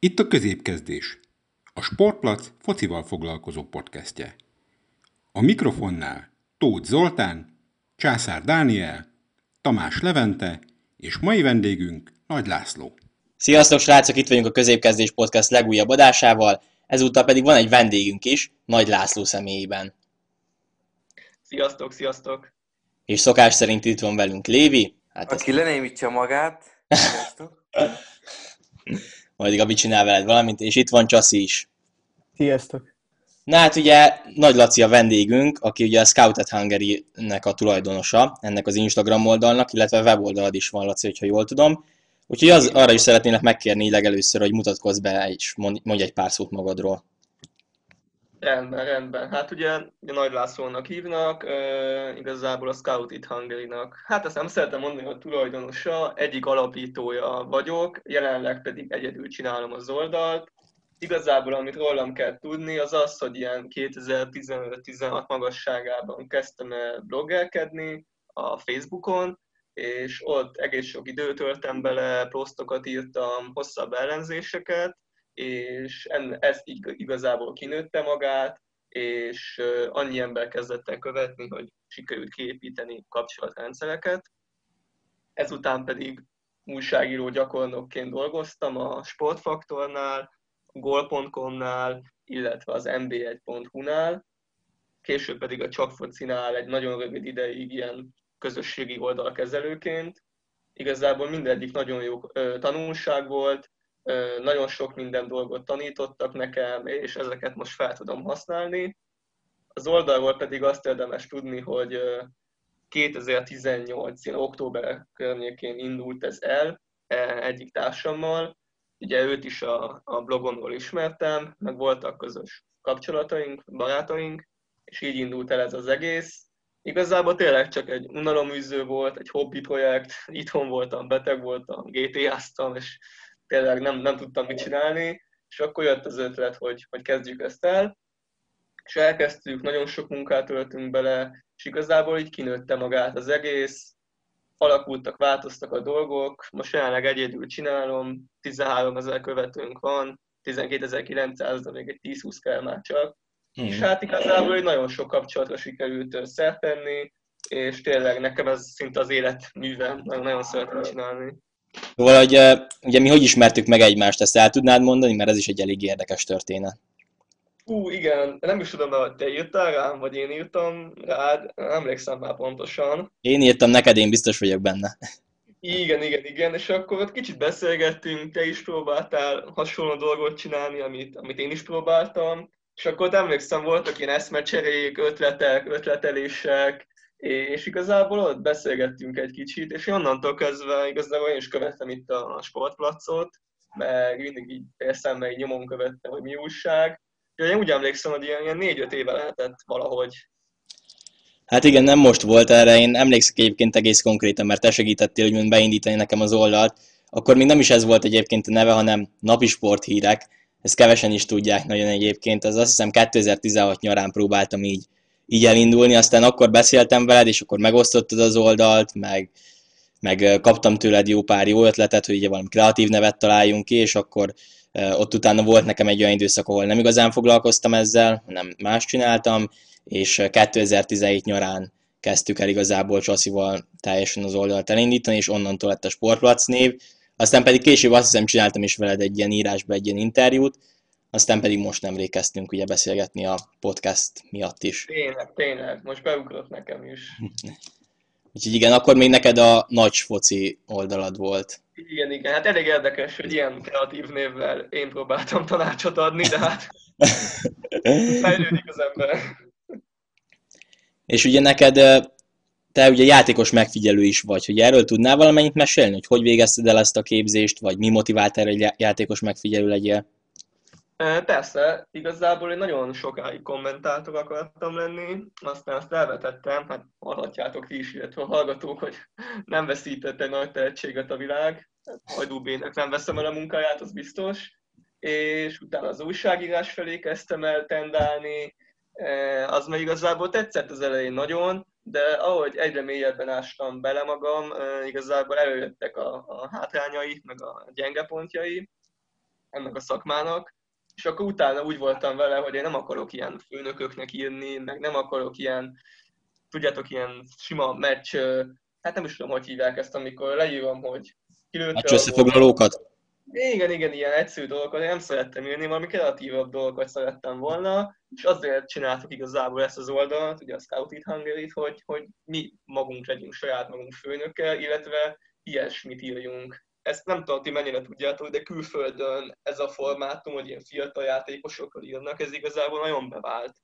Itt a középkezdés, a Sportplac focival foglalkozó podcastje. A mikrofonnál Tóth Zoltán, Császár Dániel, Tamás Levente és mai vendégünk Nagy László. Sziasztok srácok, itt vagyunk a Középkezdés Podcast legújabb adásával, ezúttal pedig van egy vendégünk is, Nagy László személyében. Sziasztok, sziasztok! És szokás szerint itt van velünk Lévi. Hát Aki ezt... lenémítja magát. Sziasztok! Majd Gabi csinál veled valamit, és itt van Csaszi is. Sziasztok! Na hát ugye Nagy Laci a vendégünk, aki ugye a Scouted Hungary-nek a tulajdonosa, ennek az Instagram oldalnak, illetve weboldalad is van, Laci, hogyha jól tudom. Úgyhogy az, arra is szeretnélek megkérni legelőször, hogy mutatkozz be és mondj egy pár szót magadról. Rendben, rendben. Hát ugye, ugye Nagy Lászlónak hívnak, e, igazából a Scout It Hungary-nak. Hát ezt nem szeretem mondani, hogy tulajdonosa, egyik alapítója vagyok, jelenleg pedig egyedül csinálom az oldalt. Igazából amit rólam kell tudni, az az, hogy ilyen 2015-16 magasságában kezdtem el bloggelkedni a Facebookon, és ott egész sok időt töltem bele, posztokat írtam, hosszabb ellenzéseket, és ez igazából kinőtte magát, és annyi ember kezdett el követni, hogy sikerült kiépíteni kapcsolatrendszereket. Ezután pedig újságíró gyakornokként dolgoztam a Sportfaktornál, Gol.com-nál, illetve az mb1.hu-nál, később pedig a Csakfocinál egy nagyon rövid ideig ilyen közösségi oldalkezelőként. Igazából mindegyik nagyon jó tanulság volt, nagyon sok minden dolgot tanítottak nekem, és ezeket most fel tudom használni. Az oldalról pedig azt érdemes tudni, hogy 2018 október környékén indult ez el e, egyik társammal. Ugye őt is a, a blogomról ismertem, meg voltak közös kapcsolataink, barátaink, és így indult el ez az egész. Igazából tényleg csak egy unaloműző volt, egy hobbi projekt, itthon voltam, beteg voltam, GTA-ztam, és tényleg nem, nem tudtam mit csinálni, és akkor jött az ötlet, hogy, hogy kezdjük ezt el, és elkezdtük, nagyon sok munkát töltünk bele, és igazából így kinőtte magát az egész, alakultak, változtak a dolgok, most jelenleg egyedül csinálom, 13 ezer követőnk van, 12.900, de még egy 10-20 kell már csak, mm. és hát igazából egy nagyon sok kapcsolatra sikerült szert tenni, és tényleg nekem ez szinte az élet műve, nagyon, nagyon szeretem csinálni. Szóval, hogy, ugye mi hogy ismertük meg egymást, ezt el tudnád mondani, mert ez is egy elég érdekes történet. Ú, igen, nem is tudom, hogy te írtál rám, vagy én írtam rád, nem emlékszem már pontosan. Én írtam neked, én biztos vagyok benne. Igen, igen, igen, és akkor ott kicsit beszélgettünk, te is próbáltál hasonló dolgot csinálni, amit, amit én is próbáltam, és akkor ott emlékszem, voltak ilyen eszmecserék, ötletek, ötletelések, és igazából ott beszélgettünk egy kicsit, és onnantól kezdve igazából én is követtem itt a sportplacot, meg mindig így eszembe így nyomon követtem, hogy mi újság. Én úgy emlékszem, hogy ilyen, ilyen négy-öt éve lehetett valahogy. Hát igen, nem most volt erre, én emlékszek egyébként egész konkrétan, mert te segítettél hogy beindítani nekem az oldalt. Akkor még nem is ez volt egyébként a neve, hanem napi sporthírek. Ezt kevesen is tudják nagyon egyébként. Az azt hiszem 2016 nyarán próbáltam így így elindulni, aztán akkor beszéltem veled, és akkor megosztottad az oldalt, meg, meg kaptam tőled jó pár jó ötletet, hogy ugye valami kreatív nevet találjunk ki, és akkor ott utána volt nekem egy olyan időszak, ahol nem igazán foglalkoztam ezzel, hanem más csináltam, és 2017 nyarán kezdtük el igazából Csasszival teljesen az oldalt elindítani, és onnantól lett a Sportplac név. Aztán pedig később azt hiszem csináltam is veled egy ilyen írásba egy ilyen interjút, aztán pedig most nem kezdtünk ugye beszélgetni a podcast miatt is. Tényleg, tényleg, most beugrott nekem is. Úgyhogy igen, akkor még neked a nagy foci oldalad volt. Igen, igen, hát elég érdekes, hogy ilyen kreatív névvel én próbáltam tanácsot adni, de hát fejlődik az ember. És ugye neked, te ugye játékos megfigyelő is vagy, hogy erről tudnál valamennyit mesélni, hogy hogy végezted el ezt a képzést, vagy mi motivált erre, hogy játékos megfigyelő legyél? Persze, igazából én nagyon sokáig kommentátor akartam lenni, aztán azt elvetettem, hát hallhatjátok ti is, illetve a hallgatók, hogy nem veszített egy nagy tehetséget a világ, Hajdú Bének nem veszem el a munkáját, az biztos, és utána az újságírás felé kezdtem el tendálni, az meg igazából tetszett az elején nagyon, de ahogy egyre mélyebben ástam bele magam, igazából előjöttek a, a hátrányai, meg a gyenge pontjai, ennek a szakmának, és akkor utána úgy voltam vele, hogy én nem akarok ilyen főnököknek írni, meg nem akarok ilyen, tudjátok, ilyen sima meccs, hát nem is tudom, hogy hívják ezt, amikor leírom, hogy kilőtte Meccs összefoglalókat? Igen, igen, ilyen egyszerű dolgokat, én nem szerettem írni, valami kreatívabb dolgokat szerettem volna, és azért csináltuk igazából ezt az oldalt, ugye a Scout It hungary hogy, hogy mi magunk legyünk saját magunk főnökkel, illetve ilyesmit írjunk. Ezt nem tudom, ti mennyire tudjátok, de külföldön ez a formátum, hogy ilyen fiatal játékosokkal írnak, ez igazából nagyon bevált.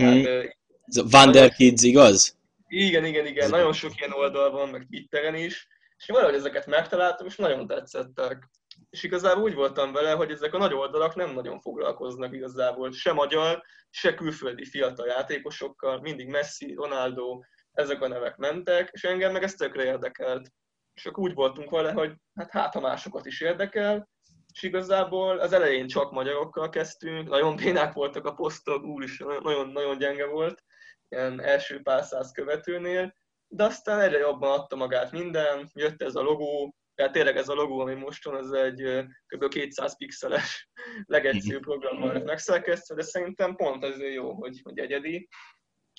Mm. Tehát, a Wander Kids, igaz? Igen, igen, igen. Nagyon sok ilyen oldal van, meg Twitteren is. És valahogy ezeket megtaláltam, és nagyon tetszettek és igazából úgy voltam vele, hogy ezek a nagy oldalak nem nagyon foglalkoznak igazából se magyar, se külföldi fiatal játékosokkal, mindig Messi, Ronaldo, ezek a nevek mentek, és engem meg ez tökre érdekelt. És akkor úgy voltunk vele, hogy hát hát ha másokat is érdekel, és igazából az elején csak magyarokkal kezdtünk, nagyon bénák voltak a posztok, úristen, nagyon-nagyon gyenge volt, ilyen első pár száz követőnél, de aztán egyre jobban adta magát minden, jött ez a logó, tehát tényleg ez a logó, ami most van, ez egy kb. 200 pixeles legegyszerűbb programmal lett megszerkesztve, de szerintem pont ezért jó, hogy, hogy egyedi.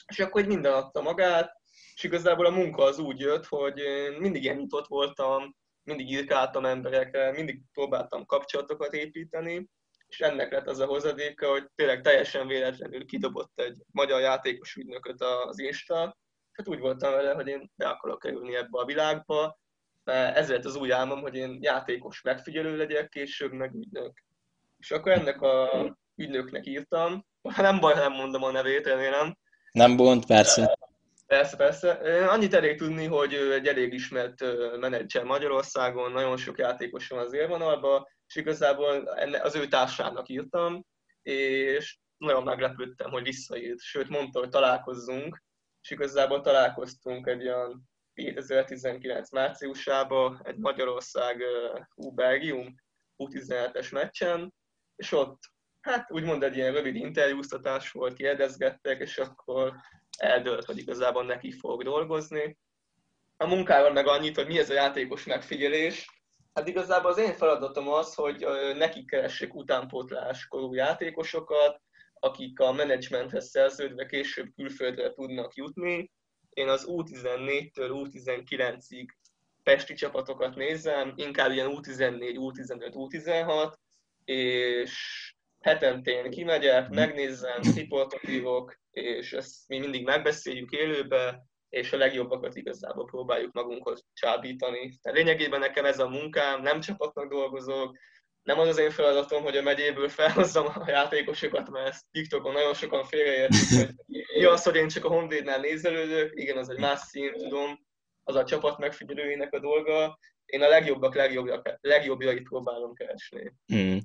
És akkor minden adta magát, és igazából a munka az úgy jött, hogy én mindig ilyen nyitott voltam, mindig írkáltam emberekre, mindig próbáltam kapcsolatokat építeni, és ennek lett az a hozadéka, hogy tényleg teljesen véletlenül kidobott egy magyar játékos ügynököt az Insta, hát úgy voltam vele, hogy én be akarok kerülni ebbe a világba, ez lett az új álmom, hogy én játékos megfigyelő legyek, később meg ügynök. És akkor ennek a ügynöknek írtam, ha nem baj, nem mondom a nevét, remélem. Nem bont, persze. Persze, persze. Annyit elég tudni, hogy egy elég ismert menedzser Magyarországon, nagyon sok játékos van az élvonalban, és igazából az ő társának írtam, és nagyon meglepődtem, hogy visszaírt. Sőt, mondta, hogy találkozzunk, és igazából találkoztunk egy olyan 2019 márciusában egy Magyarország u Belgium U17-es meccsen, és ott hát úgymond egy ilyen rövid interjúztatás volt, kérdezgettek, és akkor eldőlt, hogy igazából neki fog dolgozni. A munkával meg annyit, hogy mi ez a játékos megfigyelés. Hát igazából az én feladatom az, hogy neki keressék utánpótláskorú játékosokat, akik a menedzsmenthez szerződve később külföldre tudnak jutni, én az U14-től U19-ig pesti csapatokat nézem, inkább ilyen U14, U15, U16, és hetente én kimegyek, mhm. megnézem, riportot írok, és ezt mi mindig megbeszéljük élőbe, és a legjobbakat igazából próbáljuk magunkhoz csábítani. Tehát lényegében nekem ez a munkám, nem csapatnak dolgozok, nem az az én feladatom, hogy a megyéből felhozzam a játékosokat, mert ezt TikTokon nagyon sokan félreértik, hogy mi az, hogy én csak a Honvédnál nézelődök, igen, az egy más szín, tudom, az a csapat megfigyelőinek a dolga, én a legjobbak legjobbak, legjobbjait próbálom keresni. Hmm.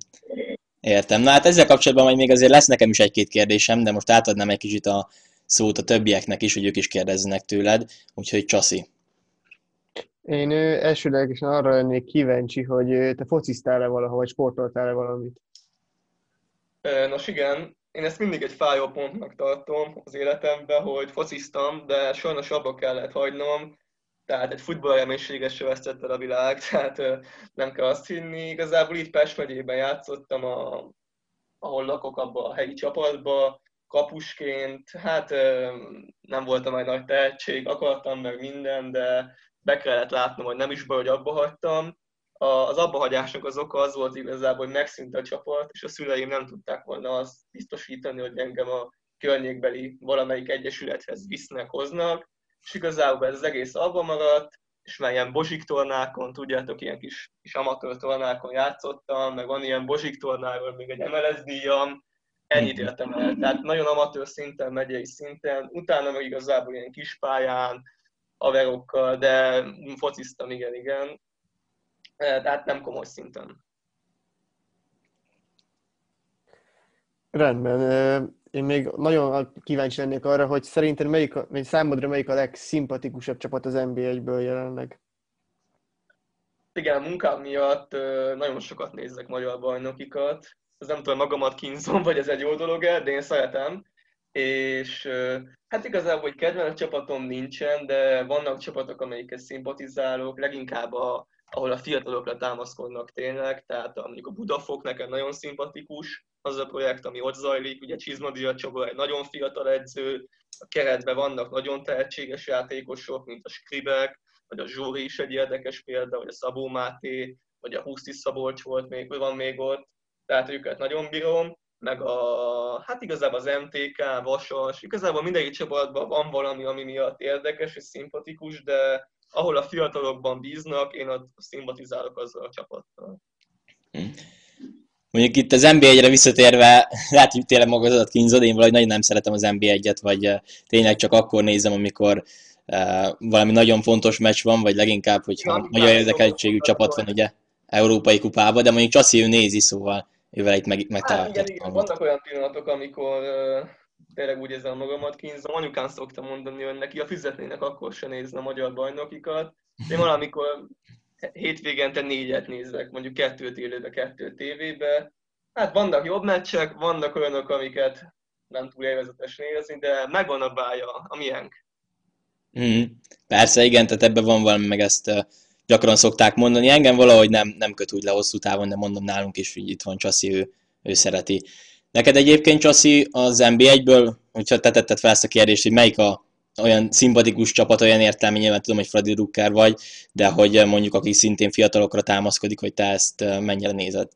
Értem. Na hát ezzel kapcsolatban majd még azért lesz nekem is egy-két kérdésem, de most átadnám egy kicsit a szót a többieknek is, hogy ők is kérdezzenek tőled, úgyhogy Csaszi. Én elsőlegesen arra lennék kíváncsi, hogy te fociztál-e valaha, vagy sportoltál-e valamit? Nos igen, én ezt mindig egy fájó pontnak tartom az életemben, hogy fociztam, de sajnos abba kellett hagynom, tehát egy futballreménységet se vesztett el a világ, tehát nem kell azt hinni. Igazából itt Pest megyében játszottam, a, ahol lakok, abban a helyi csapatba, kapusként, hát nem voltam egy nagy tehetség, akartam meg minden, de be kellett látnom, hogy nem is baj, hogy abba hagytam. Az abbahagyásnak az oka az volt igazából, hogy megszűnt a csapat, és a szüleim nem tudták volna azt biztosítani, hogy engem a környékbeli valamelyik egyesülethez visznek, hoznak, és igazából ez az egész abba maradt, és már ilyen bozsik tornákon, tudjátok, ilyen kis, kis amatőr tornákon játszottam, meg van ilyen bozsik tornáról még egy MLS díjam, ennyit értem el. Tehát nagyon amatőr szinten, megyei szinten, utána meg igazából ilyen kispályán, haverokkal, de fociztam, igen, igen. Tehát nem komoly szinten. Rendben. Én még nagyon kíváncsi lennék arra, hogy szerinted melyik, vagy számodra melyik a legszimpatikusabb csapat az NBA-ből jelenleg? Igen, a munkám miatt nagyon sokat nézek magyar bajnokikat. Ez nem tudom, magamat kínzom, vagy ez egy jó dolog de én szeretem és hát igazából, hogy kedvenc csapatom nincsen, de vannak csapatok, amelyikhez szimpatizálok, leginkább a ahol a fiatalokra támaszkodnak tényleg, tehát mondjuk a Budafok nekem nagyon szimpatikus, az a projekt, ami ott zajlik, ugye Csizmadia Csaba egy nagyon fiatal edző, a keretben vannak nagyon tehetséges játékosok, mint a Skribek, vagy a Zsóri is egy érdekes példa, vagy a Szabó Máté, vagy a Huszti Szabolcs volt még, van még ott, tehát őket nagyon bírom, meg a, hát igazából az MTK, Vasas, igazából mindegyik csapatban van valami, ami miatt érdekes és szimpatikus, de ahol a fiatalokban bíznak, én ott szimpatizálok azzal a csapattal. Hm. Mondjuk itt az NB1-re visszatérve, lehet, hogy tényleg magadat kínzod, én valahogy nagyon nem szeretem az NB1-et, vagy tényleg csak akkor nézem, amikor uh, valami nagyon fontos meccs van, vagy leginkább, hogyha ja, nagyon érdekeltségű csapat van ugye Európai Kupába, de mondjuk Csaszi ő nézi, szóval ővel itt meg, megtaláltam. Hát, igen, igen, vannak olyan pillanatok, amikor uh, tényleg úgy érzem magamat kínzom. Anyukán szoktam mondani, hogy neki a fizetnének, akkor se nézne a magyar bajnokikat. Én valamikor hétvégente négyet nézek, mondjuk kettőt élőbe, kettőt tévébe. Hát vannak jobb meccsek, vannak olyanok, amiket nem túl élvezetes nézni, de megvan a bája, a miénk. Mm, persze, igen, tehát ebben van valami, meg ezt gyakran szokták mondani. Engem valahogy nem, nem köt úgy le hosszú távon, de mondom nálunk is, hogy itt van Csaszi, ő, ő szereti. Neked egyébként, Csaszi, az NB1-ből, hogyha te tetted fel ezt a kérdést, hogy melyik a olyan szimpatikus csapat, olyan értelmi, nyilván tudom, hogy Freddy Rucker vagy, de hogy mondjuk aki szintén fiatalokra támaszkodik, hogy te ezt mennyire nézed?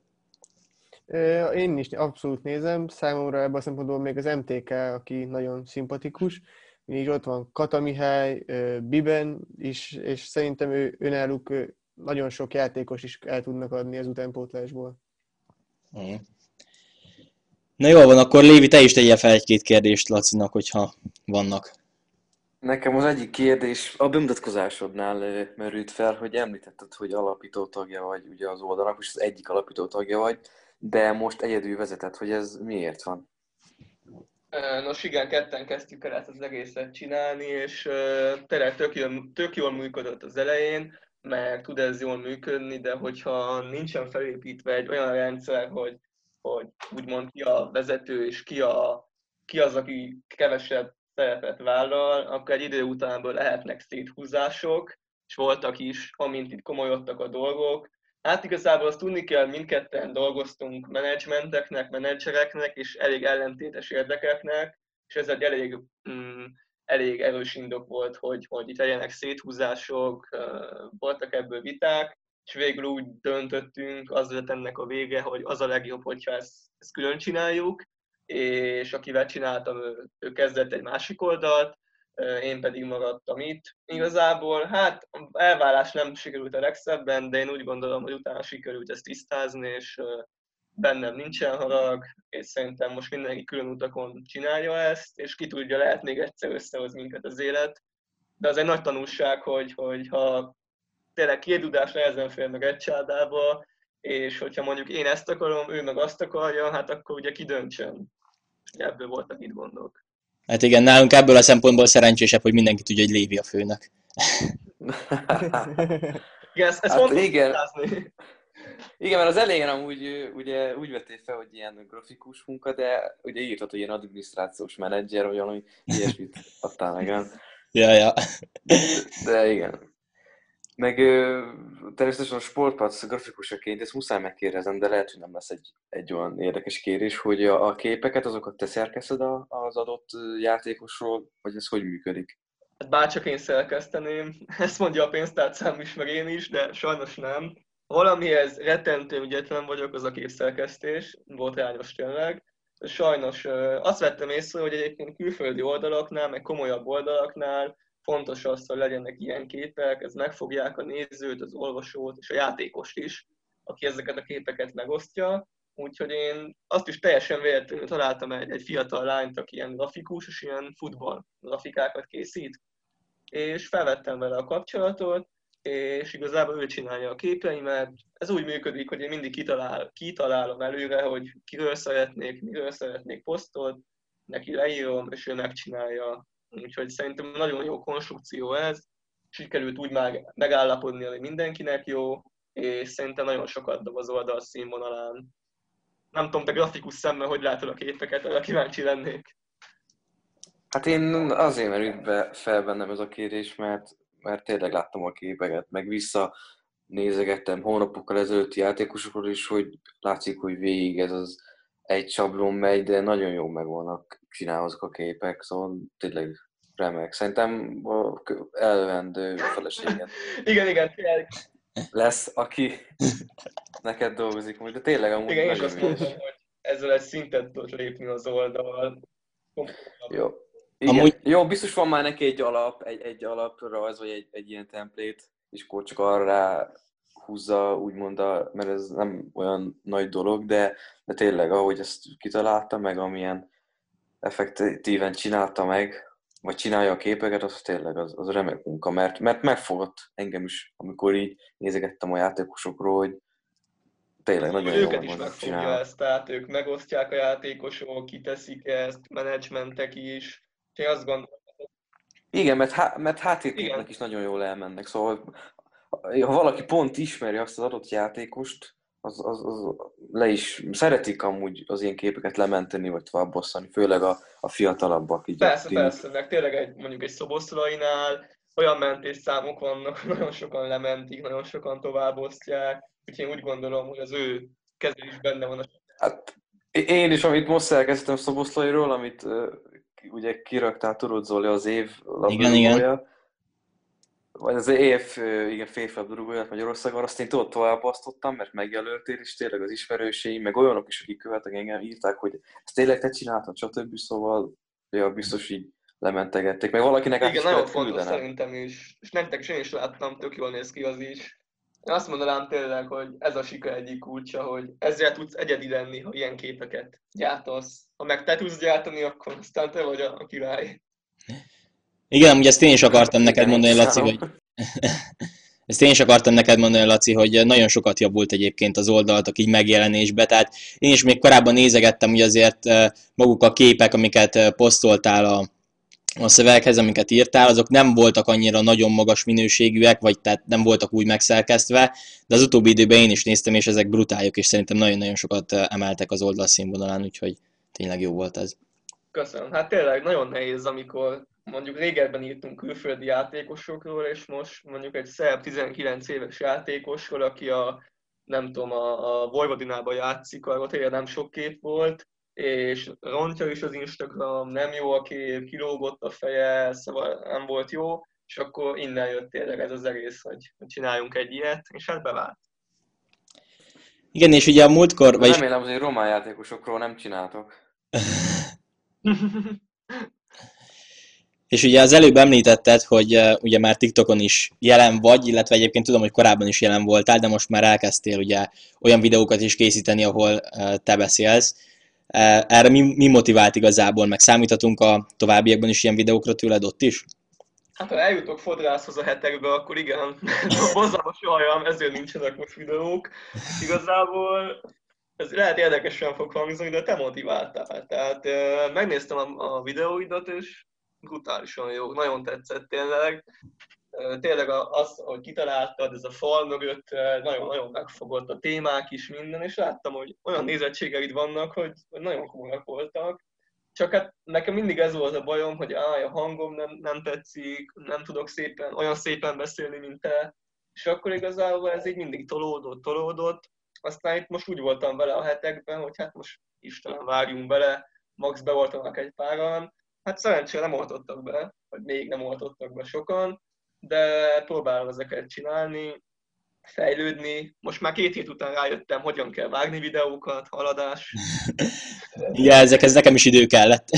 Én is abszolút nézem. Számomra ebben a szempontból még az MTK, aki nagyon szimpatikus. Így ott van Kata Mihály, Biben is, és szerintem ő, önálluk nagyon sok játékos is el tudnak adni az utánpótlásból. Mm. Na jól van, akkor Lévi, te is tegye fel egy-két kérdést Lacinak, hogyha vannak. Nekem az egyik kérdés a bemutatkozásodnál merült fel, hogy említetted, hogy alapító tagja vagy ugye az oldalnak, és az egyik alapító tagja vagy, de most egyedül vezetett, hogy ez miért van? Nos igen, ketten kezdtük el ezt az egészet csinálni, és tényleg tök jól, tök jól működött az elején, mert tud ez jól működni, de hogyha nincsen felépítve egy olyan rendszer, hogy, hogy úgymond ki a vezető, és ki, a, ki az, aki kevesebb szerepet vállal, akkor egy idő utánból lehetnek széthúzások, és voltak is, amint itt komolyodtak a dolgok. Hát igazából azt tudni kell, mindketten dolgoztunk menedzsmenteknek, menedzsereknek, és elég ellentétes érdekeknek, és ez egy elég, mm, elég erős indok volt, hogy, hogy itt legyenek széthúzások, voltak ebből viták, és végül úgy döntöttünk, az lett ennek a vége, hogy az a legjobb, hogyha ezt, ezt külön csináljuk, és akivel csináltam, ő, ő kezdett egy másik oldalt, én pedig maradtam itt. Igazából, hát elválás nem sikerült a legszebben, de én úgy gondolom, hogy utána sikerült ezt tisztázni, és bennem nincsen harag, és szerintem most mindenki külön utakon csinálja ezt, és ki tudja, lehet még egyszer összehoz minket az élet. De az egy nagy tanulság, hogy, hogy ha tényleg két tudás nehezen fél meg egy csádába, és hogyha mondjuk én ezt akarom, ő meg azt akarja, hát akkor ugye kidöntsön. Ebből voltak itt gondok. Hát igen, nálunk ebből a szempontból szerencsésebb, hogy mindenki tudja, hogy Lévi a főnök. igen, ezt, ezt hát igen. Igen, mert az elején amúgy ugye, úgy vettél fel, hogy ilyen grafikus munka, de ugye írtad, hogy ilyen adminisztrációs menedzser, vagy valami ilyesmit adtál meg. ja, ja. De igen. Meg természetesen a sportpac grafikusaként, ezt muszáj megkérdezem, de lehet, hogy nem lesz egy, egy olyan érdekes kérés, hogy a, a képeket, azokat te szerkeszed az adott játékosról, vagy ez hogy működik? Hát bárcsak én szerkeszteném, ezt mondja a pénztárcám is, meg én is, de sajnos nem. Valamihez rettentő ügyetlen vagyok, az a képszerkesztés, botrányos tényleg. Sajnos azt vettem észre, hogy egyébként külföldi oldalaknál, meg komolyabb oldalaknál fontos az, hogy legyenek ilyen képek, ez megfogják a nézőt, az olvasót és a játékost is, aki ezeket a képeket megosztja. Úgyhogy én azt is teljesen véletlenül találtam egy, egy fiatal lányt, aki ilyen grafikus, és ilyen futball grafikákat készít. És felvettem vele a kapcsolatot, és igazából ő csinálja a képeimet. Ez úgy működik, hogy én mindig kitalál, kitalálom előre, hogy kiről szeretnék, miről szeretnék posztot, neki leírom, és ő megcsinálja Úgyhogy szerintem nagyon jó konstrukció ez, sikerült úgy meg, megállapodni, hogy mindenkinek jó, és szerintem nagyon sokat dob az oldal színvonalán. Nem tudom, te grafikus szemmel hogy látod a képeket, arra kíváncsi lennék. Hát én azért merült be fel ez a kérdés, mert, mert tényleg láttam a képeket, meg vissza nézegettem hónapokkal ezelőtti játékosokról is, hogy látszik, hogy végig ez az egy sablon megy, de nagyon jó meg vannak csinálva a képek, szóval tényleg remek. Szerintem a elvendő feleséget igen, igen, tényleg. lesz, aki neked dolgozik most, de tényleg amúgy Igen, én azt mondtam, hogy ezzel egy szintet tudod lépni az oldal. Jó. Igen. Amúgy- Jó, biztos van már neki egy alap, egy, egy alaprajz, vagy egy, egy ilyen template, és akkor csak arra húzza, úgymond, a, mert ez nem olyan nagy dolog, de, de tényleg, ahogy ezt kitalálta, meg amilyen effektíven csinálta meg, vagy csinálja a képeket, az tényleg az, az remek munka, mert, mert megfogott engem is, amikor így nézegettem a játékosokról, hogy tényleg nagyon jól őket is megfogja ezt, tehát ők megosztják a játékosok, kiteszik ezt, menedzsmentek is. Úgyhogy azt gondolom, Igen, mert, há- mert háttérképnek is nagyon jól elmennek, szóval ha valaki pont ismeri azt az adott játékost, az, az, az le is szeretik amúgy az ilyen képeket lementeni, vagy továbbosszani, főleg a, a fiatalabbak. Így persze, persze, meg tényleg egy, mondjuk egy szoboszlainál olyan mentésszámok vannak, nagyon sokan lementik, nagyon sokan továbbosztják, úgyhogy én úgy gondolom, hogy az ő is benne van a Hát, én is, amit most elkezdtem Szoboszlairól, amit uh, ugye kiraktál, tudod Zoli, az év Igen, igen. Vagy az év uh, igen, férfi labdarúgóját Magyarországon, azt én tudod továbbasztottam, mert megjelöltél, és tényleg az ismerőseim, meg olyanok is, akik követek engem, írták, hogy ezt tényleg te csináltad, stb. Szóval, ja, biztos így lementegették. Meg valakinek Igen, nagyon fontos küldenem. szerintem is. És nektek is én is láttam, tök jól néz ki az is. Én azt mondanám tényleg, hogy ez a siker egyik kulcsa, hogy ezzel tudsz egyedi lenni, ha ilyen képeket gyártasz. Ha meg te tudsz gyártani, akkor aztán te vagy a király. Igen, amúgy ezt én is akartam neked mondani, Laci, hogy ezt én is akartam neked mondani, Laci, hogy nagyon sokat javult egyébként az oldalatok így megjelenésbe, tehát én is még korábban nézegettem, hogy azért eh, maguk a képek, amiket eh, posztoltál a, a szöveghez, amiket írtál, azok nem voltak annyira nagyon magas minőségűek, vagy tehát nem voltak úgy megszerkesztve, de az utóbbi időben én is néztem, és ezek brutáljok, és szerintem nagyon-nagyon sokat eh, emeltek az oldal színvonalán, úgyhogy tényleg jó volt ez. Köszönöm. Hát tényleg nagyon nehéz, amikor mondjuk régebben írtunk külföldi játékosokról, és most mondjuk egy szerb 19 éves játékosról, aki a nem tudom, a, a Vojvodinában játszik, arról tényleg nem sok kép volt, és rontja is az Instagram, nem jó a kép, kilógott a feje, szóval nem volt jó, és akkor innen jött tényleg ez az egész, hogy csináljunk egy ilyet, és hát bevált. Igen, és ugye a múltkor, vagyis Remélem, hogy román játékosokról nem csináltok. És ugye az előbb említetted, hogy uh, ugye már TikTokon is jelen vagy, illetve egyébként tudom, hogy korábban is jelen voltál, de most már elkezdtél ugye olyan videókat is készíteni, ahol uh, te beszélsz. Uh, erre mi, mi motivált igazából, meg számíthatunk a továbbiakban is ilyen videókra tőled ott is? Hát ha eljutok fodrászhoz a hetekbe, akkor igen, borzalmas hajam, ezért nincsenek most videók. Igazából ez lehet érdekesen fog hangzani, de te motiváltál. Tehát megnéztem a, a videóidat, és brutálisan jó, nagyon tetszett tényleg. Tényleg az, hogy kitaláltad, ez a fal mögött nagyon-nagyon megfogott a témák is minden, és láttam, hogy olyan nézettségeid vannak, hogy, hogy nagyon komolyak voltak. Csak hát nekem mindig ez volt a bajom, hogy áj, a hangom nem, nem tetszik, nem tudok szépen, olyan szépen beszélni, mint te. És akkor igazából ez így mindig tolódott, tolódott. Aztán itt most úgy voltam vele a hetekben, hogy hát most Istenem, vágjunk bele, max beoltanak egy páran. Hát szerencsére nem oltottak be, vagy még nem oltottak be sokan, de próbálom ezeket csinálni, fejlődni. Most már két hét után rájöttem, hogyan kell vágni videókat, haladás. Igen, ezekhez nekem is idő kellett.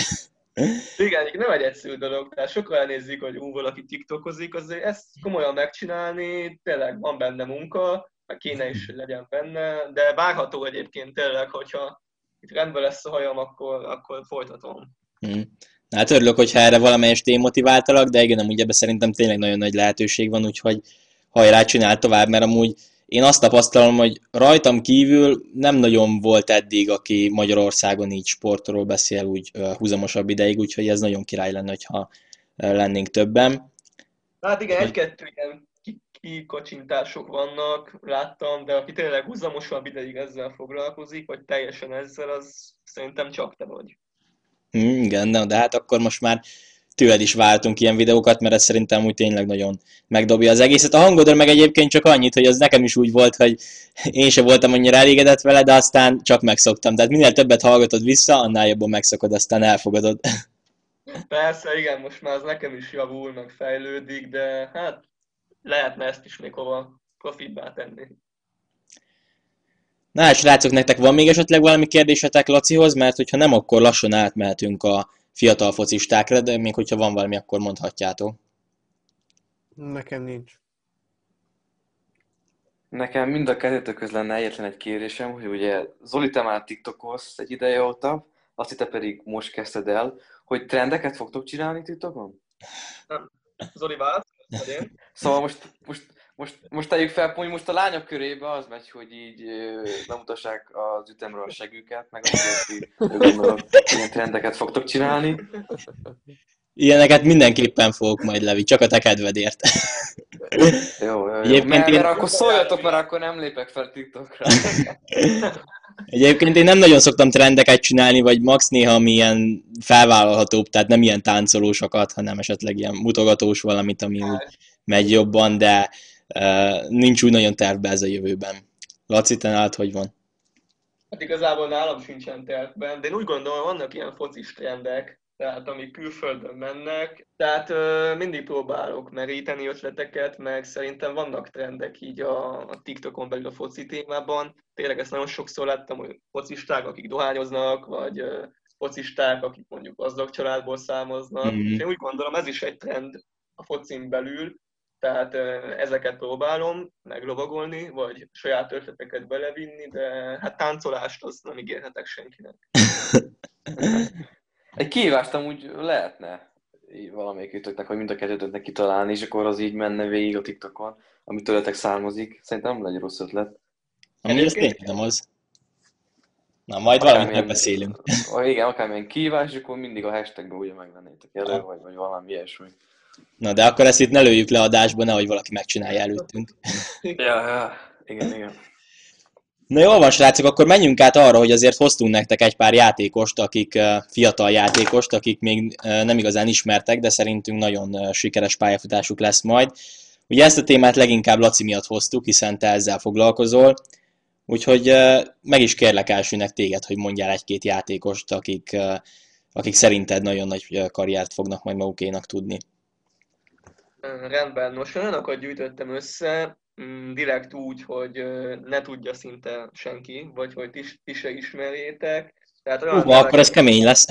Igen, nem egy egyszerű dolog, tehát sokan elnézik, hogy ú, valaki tiktokozik, azért ezt komolyan megcsinálni, tényleg van benne munka, meg kéne is, hogy legyen benne, de várható egyébként tényleg, hogyha itt rendben lesz a hajam, akkor, akkor folytatom. Hmm. Hát örülök, hogyha erre valamelyest én motiváltalak, de igen, amúgy ebben szerintem tényleg nagyon nagy lehetőség van, úgyhogy hajrá, csinál tovább, mert amúgy én azt tapasztalom, hogy rajtam kívül nem nagyon volt eddig, aki Magyarországon így sportról beszél úgy uh, húzamosabb ideig, úgyhogy ez nagyon király lenne, ha uh, lennénk többen. Hát igen, egy-kettő ilyen kikocsintások vannak, láttam, de aki tényleg húzamosabb ideig ezzel foglalkozik, vagy teljesen ezzel, az szerintem csak te vagy. Mm, igen, de, de hát akkor most már tőled is vártunk ilyen videókat, mert ez szerintem úgy tényleg nagyon megdobja az egészet. A hangodról meg egyébként csak annyit, hogy az nekem is úgy volt, hogy én sem voltam annyira elégedett vele, de aztán csak megszoktam. Tehát minél többet hallgatod vissza, annál jobban megszokod, aztán elfogadod. Persze, igen, most már az nekem is javul, meg fejlődik, de hát lehetne ezt is még hova profibbá tenni. Na hát, srácok, nektek van még esetleg valami kérdésetek Lacihoz, mert hogyha nem, akkor lassan átmehetünk a fiatal focistákra, de még hogyha van valami, akkor mondhatjátok. Nekem nincs. Nekem mind a kettőtökhöz lenne egyetlen egy kérésem, hogy ugye Zoli, te már TikTokolsz egy ideje óta, azt te pedig most kezdted el, hogy trendeket fogtok csinálni TikTokon? Zoli vált, Szóval most, most, most, most tegyük fel, hogy most a lányok körébe az megy, hogy így bemutassák az ütemről a següket, meg gondolom, ilyen trendeket fogtok csinálni. Ilyeneket mindenképpen fogok majd, Levi, csak a te kedvedért. Jó, jó, jó. Egyébként mert, én... mert akkor szóljatok, mert akkor nem lépek fel TikTokra. Egyébként én nem nagyon szoktam trendeket csinálni, vagy max néha milyen felvállalhatóbb, tehát nem ilyen táncolósokat, hanem esetleg ilyen mutogatós valamit, ami úgy megy jobban, de nincs úgy nagyon tervbe ez a jövőben. Laci, te nálad hogy van? Hát igazából nálam sincsen tervben, de én úgy gondolom, vannak ilyen focis trendek, tehát amik külföldön mennek. Tehát ö, mindig próbálok meríteni ötleteket, meg szerintem vannak trendek így a, a TikTokon belül a foci témában. Tényleg ezt nagyon sokszor láttam, hogy focisták, akik dohányoznak, vagy ö, focisták, akik mondjuk gazdag családból származnak. Mm-hmm. És én úgy gondolom, ez is egy trend a focin belül, tehát ezeket próbálom meglovagolni, vagy saját ötleteket belevinni, de hát táncolást azt nem ígérhetek senkinek. Egy kihívást amúgy lehetne valamelyik ütőknek, vagy mind a kettőtöknek kitalálni, és akkor az így menne végig a TikTokon, ami tőletek származik. Szerintem nem egy rossz ötlet. Ami ez tényleg nem az. Na, majd valamit megbeszélünk. Oh, igen, akármilyen kihívás, akkor mindig a hashtagben ugye megvennétek elő, vagy, vagy valami ilyesmi. Na, de akkor ezt itt ne lőjük le adásba, nehogy valaki megcsinálja előttünk. ja, ja, igen, igen. Na jól van, srácok, akkor menjünk át arra, hogy azért hoztunk nektek egy pár játékost, akik fiatal játékost, akik még nem igazán ismertek, de szerintünk nagyon sikeres pályafutásuk lesz majd. Ugye ezt a témát leginkább Laci miatt hoztuk, hiszen te ezzel foglalkozol, úgyhogy meg is kérlek elsőnek téged, hogy mondjál egy-két játékost, akik, akik szerinted nagyon nagy karriert fognak majd magukénak tudni. Rendben, most olyanokat gyűjtöttem össze, Mm, direkt úgy, hogy ne tudja szinte senki, vagy hogy ti, ti se ismerjétek. Tehát olyan neveket, akkor ez kemény lesz.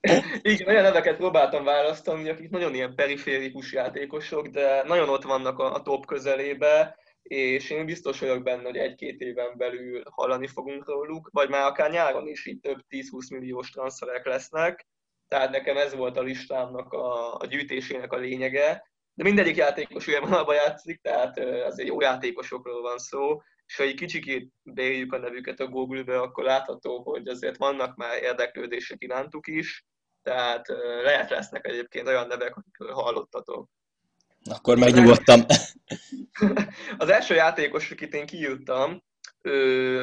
Igen, olyan neveket próbáltam választani, akik nagyon ilyen periférikus játékosok, de nagyon ott vannak a, a top közelébe, és én biztos vagyok benne, hogy egy-két éven belül hallani fogunk róluk, vagy már akár nyáron is így több 10-20 milliós transferek lesznek. Tehát nekem ez volt a listámnak a, a gyűjtésének a lényege, de mindegyik játékos vonalba játszik, tehát azért jó játékosokról van szó, és ha egy kicsikét beírjuk a nevüket a Google-be, akkor látható, hogy azért vannak már érdeklődések irántuk is, tehát lehet lesznek egyébként olyan nevek, akikről hallottatok. Akkor megnyugodtam. Az első játékos, akit én kiírtam,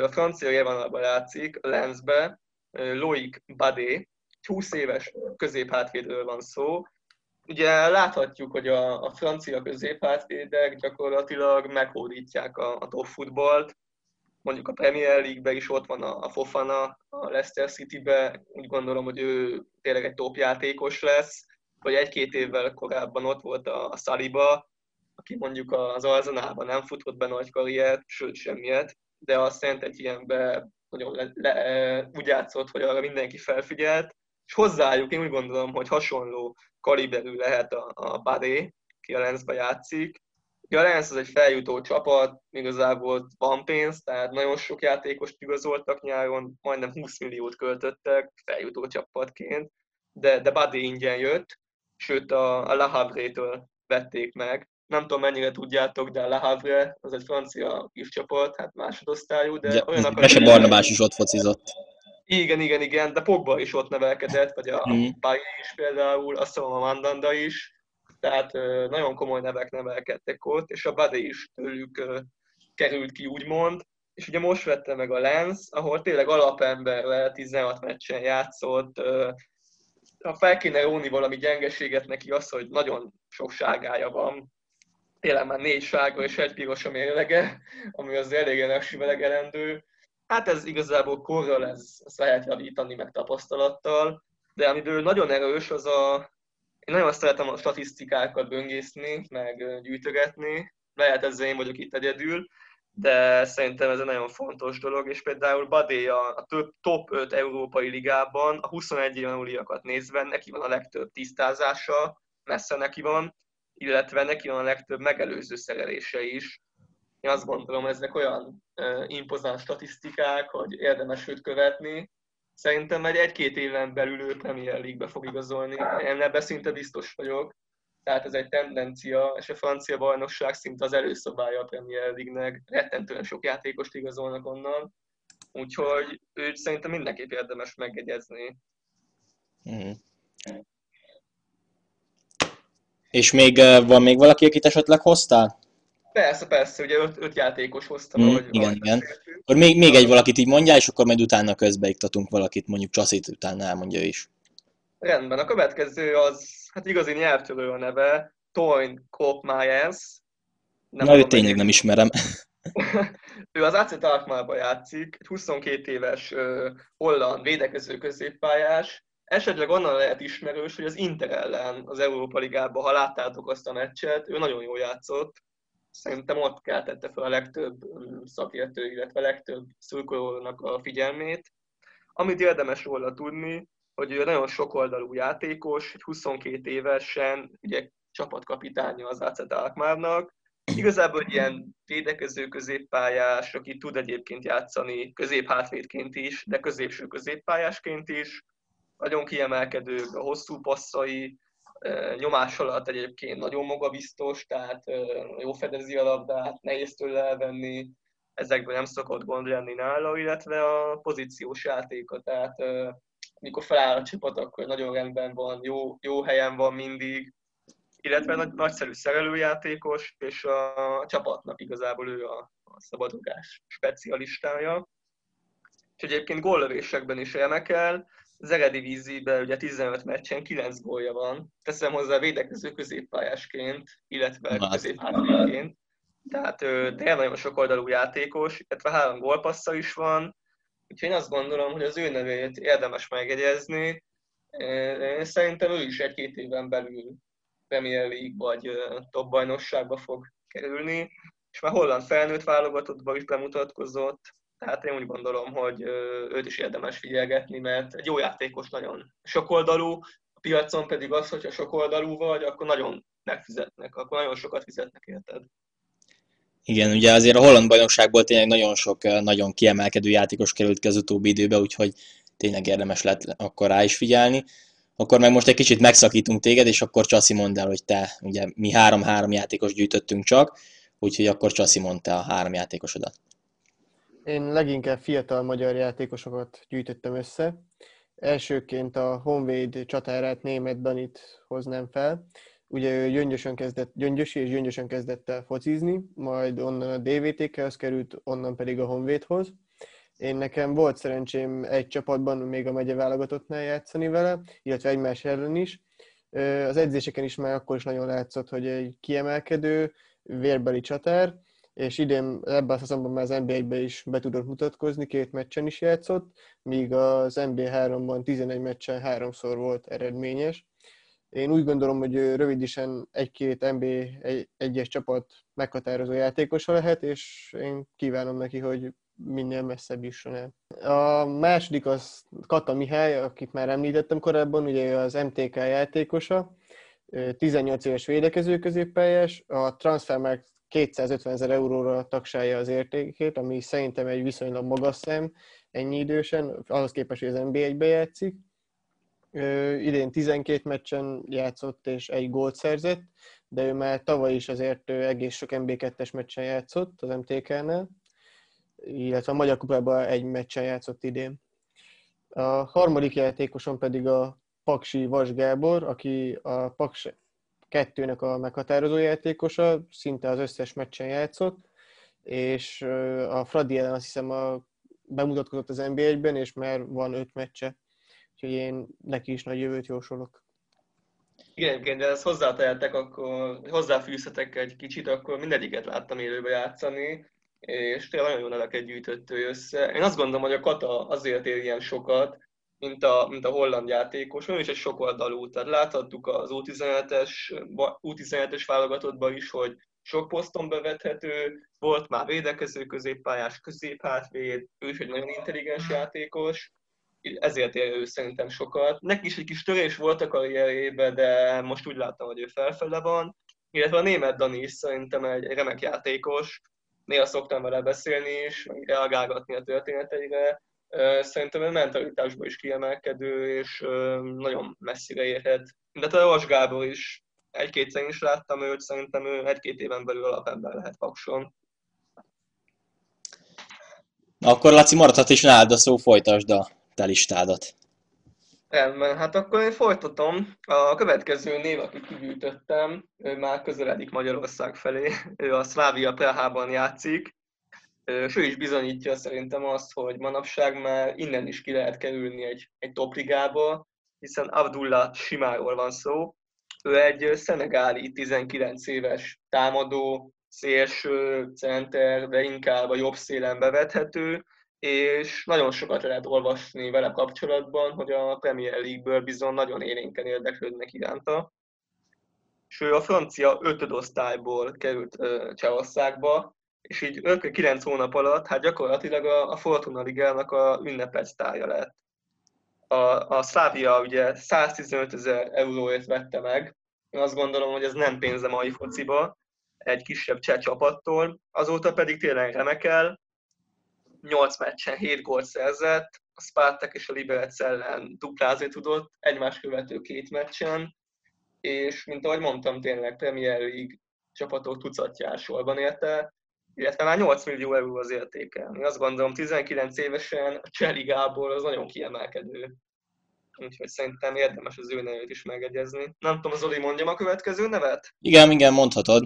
a francia élvonalban játszik, Lensbe, Loic Badé, 20 éves középhátvédről van szó, Ugye láthatjuk, hogy a, a francia középhátvédek gyakorlatilag meghódítják a, a top futballt. Mondjuk a Premier League-be is ott van a, a Fofana, a Leicester City-be. Úgy gondolom, hogy ő tényleg egy top játékos lesz. Vagy egy-két évvel korábban ott volt a, a Saliba, aki mondjuk az Arzenálban nem futott be nagy karriert, sőt semmiet, de azt szerint egy ilyenbe nagyon le, le, úgy játszott, hogy arra mindenki felfigyelt, és hozzájuk én úgy gondolom, hogy hasonló kaliberű lehet a, a Badé, ki a Lensbe játszik. A Lens az egy feljutó csapat, igazából van pénz, tehát nagyon sok játékost igazoltak nyáron, majdnem 20 milliót költöttek feljutó csapatként, de, de Badé ingyen jött, sőt a, a La Havre-től vették meg. Nem tudom, mennyire tudjátok, de a La Havre az egy francia kis csapat, hát másodosztályú, de ja, olyanok... Mese Barnabás is ott focizott. Igen, igen, igen, de Pogba is ott nevelkedett, vagy a mm. is például, azt mondom a Mandanda is, tehát nagyon komoly nevek nevelkedtek ott, és a Bade is tőlük került ki, úgymond, és ugye most vette meg a Lens, ahol tényleg alapemberrel 16 meccsen játszott, ha fel kéne róni valami gyengeséget neki, az, hogy nagyon sok sárgája van. Tényleg már négy sárga és egy piros a mérlege, ami az elég melegelendő. Hát ez igazából korral ez, ez lehet javítani meg tapasztalattal, de amiből nagyon erős, az a... Én nagyon szeretem a statisztikákat böngészni, meg gyűjtögetni. Lehet ezzel én vagyok itt egyedül, de szerintem ez egy nagyon fontos dolog, és például Badé a, a több, top 5 európai ligában a 21 éven nézve neki van a legtöbb tisztázása, messze neki van, illetve neki van a legtöbb megelőző szerelése is. Én azt gondolom, ezek olyan impozáns statisztikák, hogy érdemes őt követni. Szerintem egy egy-két éven belül ő Premier League-be fog igazolni. Én ebben szinte biztos vagyok tehát ez egy tendencia, és a francia bajnokság szinte az előszobája a Premier League-nek, rettentően sok játékost igazolnak onnan, úgyhogy őt szerintem mindenképp érdemes megjegyezni. Mm. És még van még valaki, akit esetleg hoztál? Persze, persze, ugye öt, öt játékos hoztam, mm, ahogy Igen, igen. Akkor még, még egy valakit így mondjál, és akkor majd utána közbeiktatunk valakit, mondjuk Csasszit utána elmondja is. Rendben, a következő az hát igazi nyelvtörő a neve, Toyn Kopmeyers. Na, őt tényleg nem ismerem. ő az AC Alkmaarban játszik, egy 22 éves uh, holland védekező középpályás. Esetleg onnan lehet ismerős, hogy az Inter ellen az Európa Ligában, ha láttátok azt a meccset, ő nagyon jól játszott. Szerintem ott keltette fel a legtöbb szakértő, illetve a legtöbb szurkolónak a figyelmét. Amit érdemes róla tudni, hogy ő nagyon sokoldalú játékos, egy 22 évesen, ugye csapatkapitánya az AC Alkmaarnak. Igazából ilyen védekező középpályás, aki tud egyébként játszani középhátvédként is, de középső középpályásként is. Nagyon kiemelkedő a hosszú passzai, nyomás alatt egyébként nagyon magabiztos, tehát jó fedezi a labdát, nehéz tőle elvenni, ezekben nem szokott gond lenni nála, illetve a pozíciós játéka, tehát mikor feláll a csapat, akkor nagyon rendben van, jó, jó helyen van mindig, illetve nagy, nagyszerű szerelőjátékos, és a csapatnak igazából ő a, a szabadugás specialistája. És egyébként góllövésekben is remekel, az Eredivíziben ugye 15 meccsen 9 gólja van. Teszem hozzá védekező középpályásként, illetve középhátvédként. Tehát tényleg nagyon sok oldalú játékos, illetve három gólpassza is van, Úgyhogy én azt gondolom, hogy az ő nevét érdemes megjegyezni. Szerintem ő is egy-két éven belül Premier League vagy top bajnokságba fog kerülni, és már holland felnőtt válogatottban is bemutatkozott, tehát én úgy gondolom, hogy őt is érdemes figyelgetni, mert egy jó játékos nagyon sokoldalú, a piacon pedig az, hogyha sokoldalú vagy, akkor nagyon megfizetnek, akkor nagyon sokat fizetnek érted. Igen, ugye azért a holland bajnokságból tényleg nagyon sok nagyon kiemelkedő játékos került ki az utóbbi időbe, úgyhogy tényleg érdemes lett akkor rá is figyelni. Akkor meg most egy kicsit megszakítunk téged, és akkor Csaszi mondd el, hogy te, ugye mi három-három játékos gyűjtöttünk csak, úgyhogy akkor Csaszi mondta a három játékosodat. Én leginkább fiatal magyar játékosokat gyűjtöttem össze. Elsőként a Honvéd csatárát német Danit hoznám fel, ugye ő gyöngyösen kezdett, gyöngyösi és gyöngyösen kezdett el focizni, majd onnan a DVTK-hez került, onnan pedig a Honvédhoz. Én nekem volt szerencsém egy csapatban, még a megye válogatottnál játszani vele, illetve egymás ellen is. Az edzéseken is már akkor is nagyon látszott, hogy egy kiemelkedő, vérbeli csatár, és idén ebben a szezonban már az NBA-be is be tudott mutatkozni, két meccsen is játszott, míg az NBA3-ban 11 meccsen háromszor volt eredményes. Én úgy gondolom, hogy rövidesen egy-két MB egy, egyes csapat meghatározó játékosa lehet, és én kívánom neki, hogy minél messzebb jusson el. A második az Kata Mihály, akit már említettem korábban, ugye az MTK játékosa, 18 éves védekező középpályás, a transfermarkt 250 ezer euróra tagsálja az értékét, ami szerintem egy viszonylag magas szem ennyi idősen, ahhoz képest, hogy az NBA-be játszik idén 12 meccsen játszott és egy gólt szerzett, de ő már tavaly is azért egész sok MB2-es meccsen játszott az MTK-nál, illetve a Magyar Kupában egy meccsen játszott idén. A harmadik játékosom pedig a Paksi Vas Gábor, aki a Paks kettőnek a meghatározó játékosa, szinte az összes meccsen játszott, és a Fradi ellen azt hiszem a, bemutatkozott az NBA-ben, és már van öt meccse Úgyhogy én neki is nagy jövőt jósolok. Igen, de ezt hozzátehetek, akkor hozzáfűzhetek egy kicsit, akkor mindegyiket láttam élőbe játszani, és tényleg nagyon jó neveket gyűjtött ő össze. Én azt gondolom, hogy a Kata azért ér ilyen sokat, mint a, mint a holland játékos, ő is egy sok oldalú. Tehát láthattuk az U17-es, U17-es válogatottban is, hogy sok poszton bevethető, volt már védekező középpályás, középhátvéd, ő is egy nagyon intelligens játékos, ezért ér ő szerintem sokat. Neki is egy kis törés volt a karrierjében, de most úgy láttam, hogy ő felfele van. Illetve a német Dani is szerintem egy, egy remek játékos. Néha szoktam vele beszélni is, meg reagálgatni a történeteire. Szerintem a mentalitásban is kiemelkedő, és nagyon messzire érhet. De a Vas Gábor is egy-kétszer is láttam őt, szerintem ő egy-két éven belül alapember lehet Pakson. Akkor Laci maradhat is nálad a szó, folytasd a te listádat. Rendben, hát akkor én folytatom. A következő név, akit kigyűjtöttem, ő már közeledik Magyarország felé. Ő a Szlávia Prahában játszik, és is bizonyítja szerintem azt, hogy manapság már innen is ki lehet kerülni egy, egy topligába, hiszen Abdullah Simáról van szó. Ő egy szenegáli 19 éves támadó, szélső, center, de inkább a jobb szélen bevethető, és nagyon sokat lehet olvasni vele kapcsolatban, hogy a Premier League-ből bizony nagyon élénken érdeklődnek iránta. És ő a francia ötödosztályból került Csehországba, és így 5-9 hónap alatt, hát gyakorlatilag a, a Fortuna Ligának a ünnepelt sztárja lett. A, a Slavia ugye 115 ezer euróért vette meg, én azt gondolom, hogy ez nem pénze mai fociba, egy kisebb cseh csapattól, azóta pedig tényleg remekel, 8 meccsen 7 gólt szerzett, a Spartak és a Liberec ellen duplázni tudott, egymás követő két meccsen, és mint ahogy mondtam, tényleg Premier League csapatok tucatjár sorban érte, illetve már 8 millió euró az értéke. Én azt gondolom, 19 évesen a Cseligából az nagyon kiemelkedő. Úgyhogy szerintem érdemes az ő nevét is megegyezni. Nem tudom, Zoli, mondjam a következő nevet? Igen, igen, mondhatod.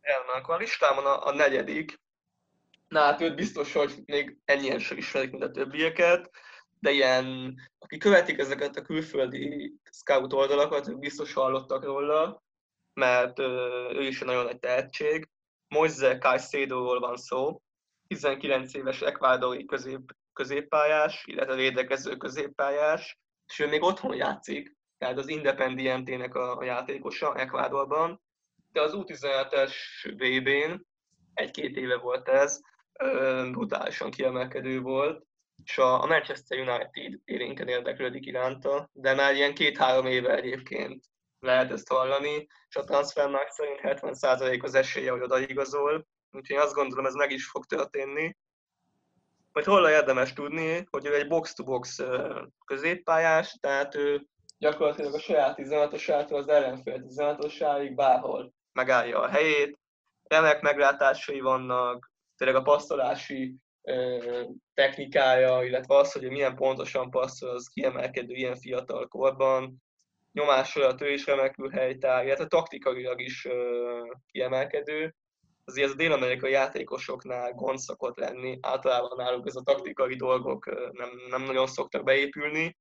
Elmen, akkor a listámon a, a negyedik. Na hát őt biztos, hogy még ennyien sem ismerik, mint a többieket, de ilyen, akik követik ezeket a külföldi scout oldalakat, biztos hallottak róla, mert ő is egy nagyon nagy tehetség. Moise Caicedo-ról van szó, 19 éves ekvádori közép, középpályás, illetve védekező középpályás, és ő még otthon játszik, tehát az Independiente-nek a, a játékosa Ekvádorban, de az U17-es VB-n, egy-két éve volt ez, brutálisan kiemelkedő volt, és a Manchester United érénken érdeklődik iránta, de már ilyen két-három éve egyébként lehet ezt hallani, és a transfermark szerint 70% az esélye, hogy odaigazol, úgyhogy azt gondolom, ez meg is fog történni. Majd hol érdemes tudni, hogy ő egy box-to-box középpályás, tehát ő gyakorlatilag a saját 16-osától az ellenfél 16-osáig bárhol megállja a helyét, remek meglátásai vannak, tényleg a passzolási technikája, illetve az, hogy milyen pontosan passzol, az kiemelkedő ilyen fiatal korban nyomás alatt ő is remekül helytáll, illetve taktikailag is kiemelkedő. Azért ez a dél-amerikai játékosoknál gond szokott lenni, általában náluk ez a taktikai dolgok nem, nem nagyon szoktak beépülni,